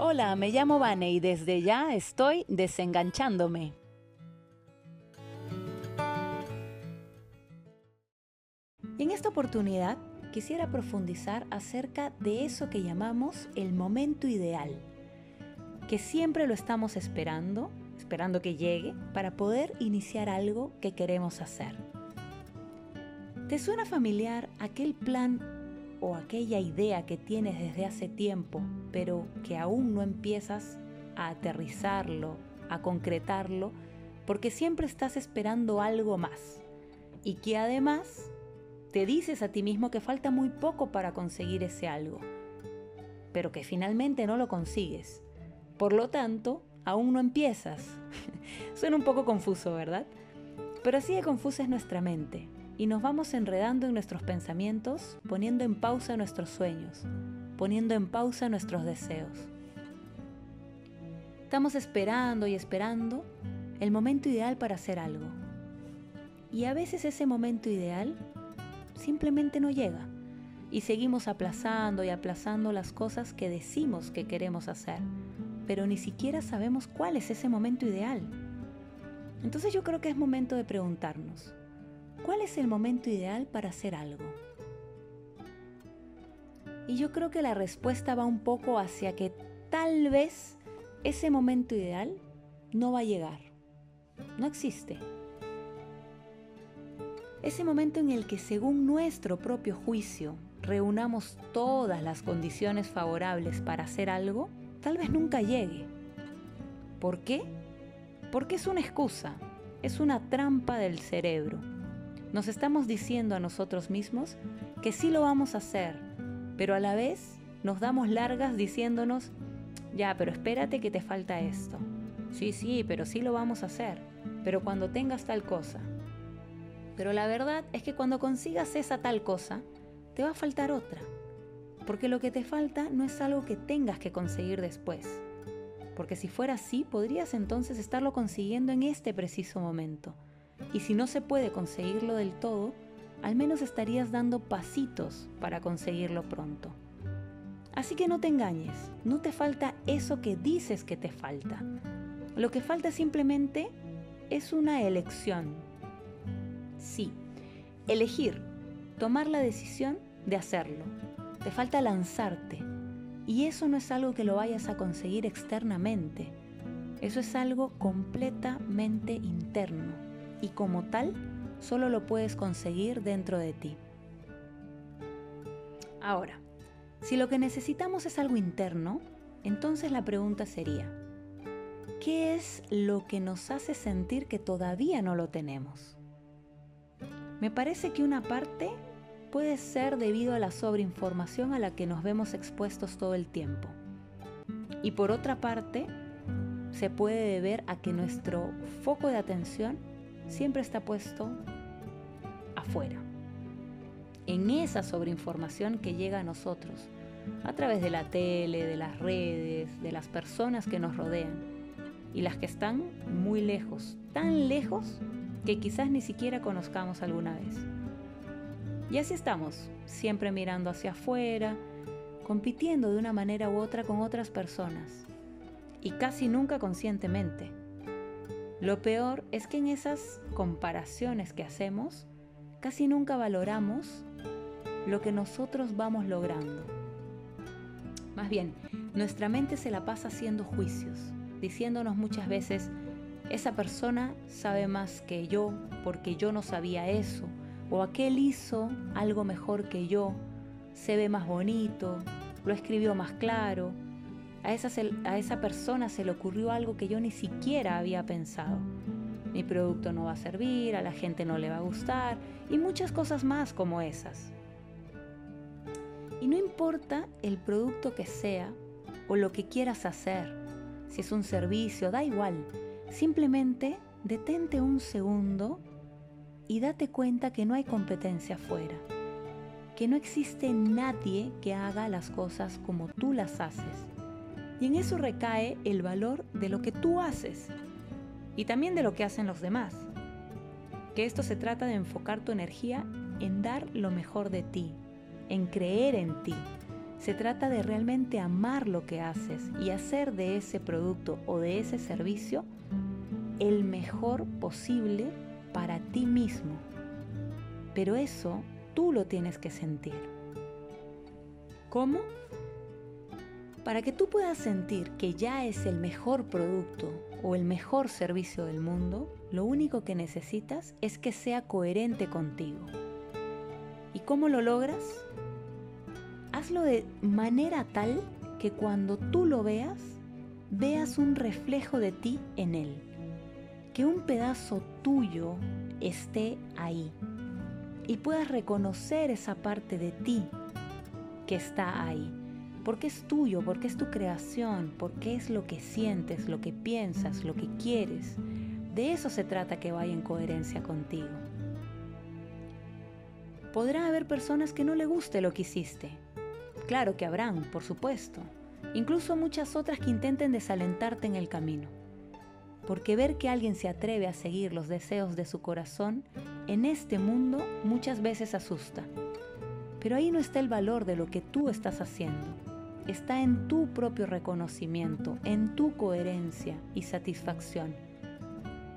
Hola, me llamo Vane y desde ya estoy desenganchándome. En esta oportunidad quisiera profundizar acerca de eso que llamamos el momento ideal, que siempre lo estamos esperando, esperando que llegue, para poder iniciar algo que queremos hacer. ¿Te suena familiar aquel plan o aquella idea que tienes desde hace tiempo, pero que aún no empiezas a aterrizarlo, a concretarlo, porque siempre estás esperando algo más? Y que además te dices a ti mismo que falta muy poco para conseguir ese algo, pero que finalmente no lo consigues. Por lo tanto, aún no empiezas. Suena un poco confuso, ¿verdad? Pero así de confusa es nuestra mente y nos vamos enredando en nuestros pensamientos, poniendo en pausa nuestros sueños, poniendo en pausa nuestros deseos. Estamos esperando y esperando el momento ideal para hacer algo. Y a veces ese momento ideal simplemente no llega y seguimos aplazando y aplazando las cosas que decimos que queremos hacer, pero ni siquiera sabemos cuál es ese momento ideal. Entonces yo creo que es momento de preguntarnos, ¿cuál es el momento ideal para hacer algo? Y yo creo que la respuesta va un poco hacia que tal vez ese momento ideal no va a llegar. No existe. Ese momento en el que según nuestro propio juicio reunamos todas las condiciones favorables para hacer algo, tal vez nunca llegue. ¿Por qué? Porque es una excusa, es una trampa del cerebro. Nos estamos diciendo a nosotros mismos que sí lo vamos a hacer, pero a la vez nos damos largas diciéndonos, ya, pero espérate que te falta esto. Sí, sí, pero sí lo vamos a hacer, pero cuando tengas tal cosa, pero la verdad es que cuando consigas esa tal cosa, te va a faltar otra. Porque lo que te falta no es algo que tengas que conseguir después. Porque si fuera así, podrías entonces estarlo consiguiendo en este preciso momento. Y si no se puede conseguirlo del todo, al menos estarías dando pasitos para conseguirlo pronto. Así que no te engañes, no te falta eso que dices que te falta. Lo que falta simplemente es una elección, Sí, elegir, tomar la decisión de hacerlo. Te falta lanzarte. Y eso no es algo que lo vayas a conseguir externamente. Eso es algo completamente interno. Y como tal, solo lo puedes conseguir dentro de ti. Ahora, si lo que necesitamos es algo interno, entonces la pregunta sería, ¿qué es lo que nos hace sentir que todavía no lo tenemos? Me parece que una parte puede ser debido a la sobreinformación a la que nos vemos expuestos todo el tiempo. Y por otra parte, se puede deber a que nuestro foco de atención siempre está puesto afuera. En esa sobreinformación que llega a nosotros, a través de la tele, de las redes, de las personas que nos rodean y las que están muy lejos, tan lejos que quizás ni siquiera conozcamos alguna vez. Y así estamos, siempre mirando hacia afuera, compitiendo de una manera u otra con otras personas, y casi nunca conscientemente. Lo peor es que en esas comparaciones que hacemos, casi nunca valoramos lo que nosotros vamos logrando. Más bien, nuestra mente se la pasa haciendo juicios, diciéndonos muchas veces, esa persona sabe más que yo porque yo no sabía eso, o aquel hizo algo mejor que yo, se ve más bonito, lo escribió más claro, a esa, a esa persona se le ocurrió algo que yo ni siquiera había pensado. Mi producto no va a servir, a la gente no le va a gustar y muchas cosas más como esas. Y no importa el producto que sea o lo que quieras hacer, si es un servicio, da igual Simplemente detente un segundo y date cuenta que no hay competencia afuera, que no existe nadie que haga las cosas como tú las haces. Y en eso recae el valor de lo que tú haces y también de lo que hacen los demás. Que esto se trata de enfocar tu energía en dar lo mejor de ti, en creer en ti, Se trata de realmente amar lo que haces y hacer de ese producto o de ese servicio el mejor posible para ti mismo. Pero eso tú lo tienes que sentir. ¿Cómo? Para que tú puedas sentir que ya es el mejor producto o el mejor servicio del mundo, lo único que necesitas es que sea coherente contigo. ¿Y cómo lo logras? Hazlo de manera tal que cuando tú lo veas, veas un reflejo de ti en él. Que un pedazo tuyo esté ahí y puedas reconocer esa parte de ti que está ahí. Porque es tuyo, porque es tu creación, porque es lo que sientes, lo que piensas, lo que quieres. De eso se trata que vaya en coherencia contigo. Podrá haber personas que no le guste lo que hiciste. Claro que habrán, por supuesto. Incluso muchas otras que intenten desalentarte en el camino. Porque ver que alguien se atreve a seguir los deseos de su corazón en este mundo muchas veces asusta. Pero ahí no está el valor de lo que tú estás haciendo. Está en tu propio reconocimiento, en tu coherencia y satisfacción.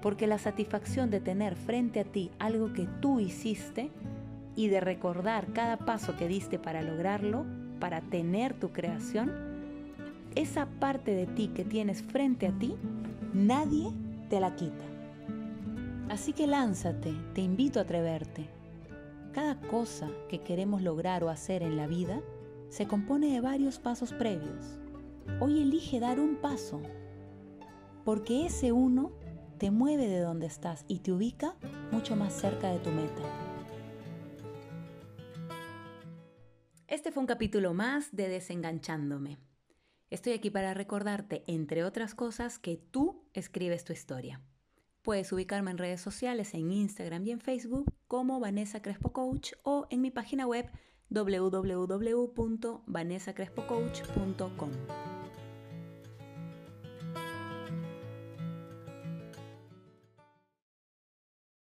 Porque la satisfacción de tener frente a ti algo que tú hiciste y de recordar cada paso que diste para lograrlo, para tener tu creación, esa parte de ti que tienes frente a ti, nadie te la quita. Así que lánzate, te invito a atreverte. Cada cosa que queremos lograr o hacer en la vida se compone de varios pasos previos. Hoy elige dar un paso, porque ese uno te mueve de donde estás y te ubica mucho más cerca de tu meta. Este fue un capítulo más de Desenganchándome. Estoy aquí para recordarte, entre otras cosas, que tú escribes tu historia. Puedes ubicarme en redes sociales, en Instagram y en Facebook como Vanessa Crespo Coach o en mi página web www.vanessacrespocoach.com.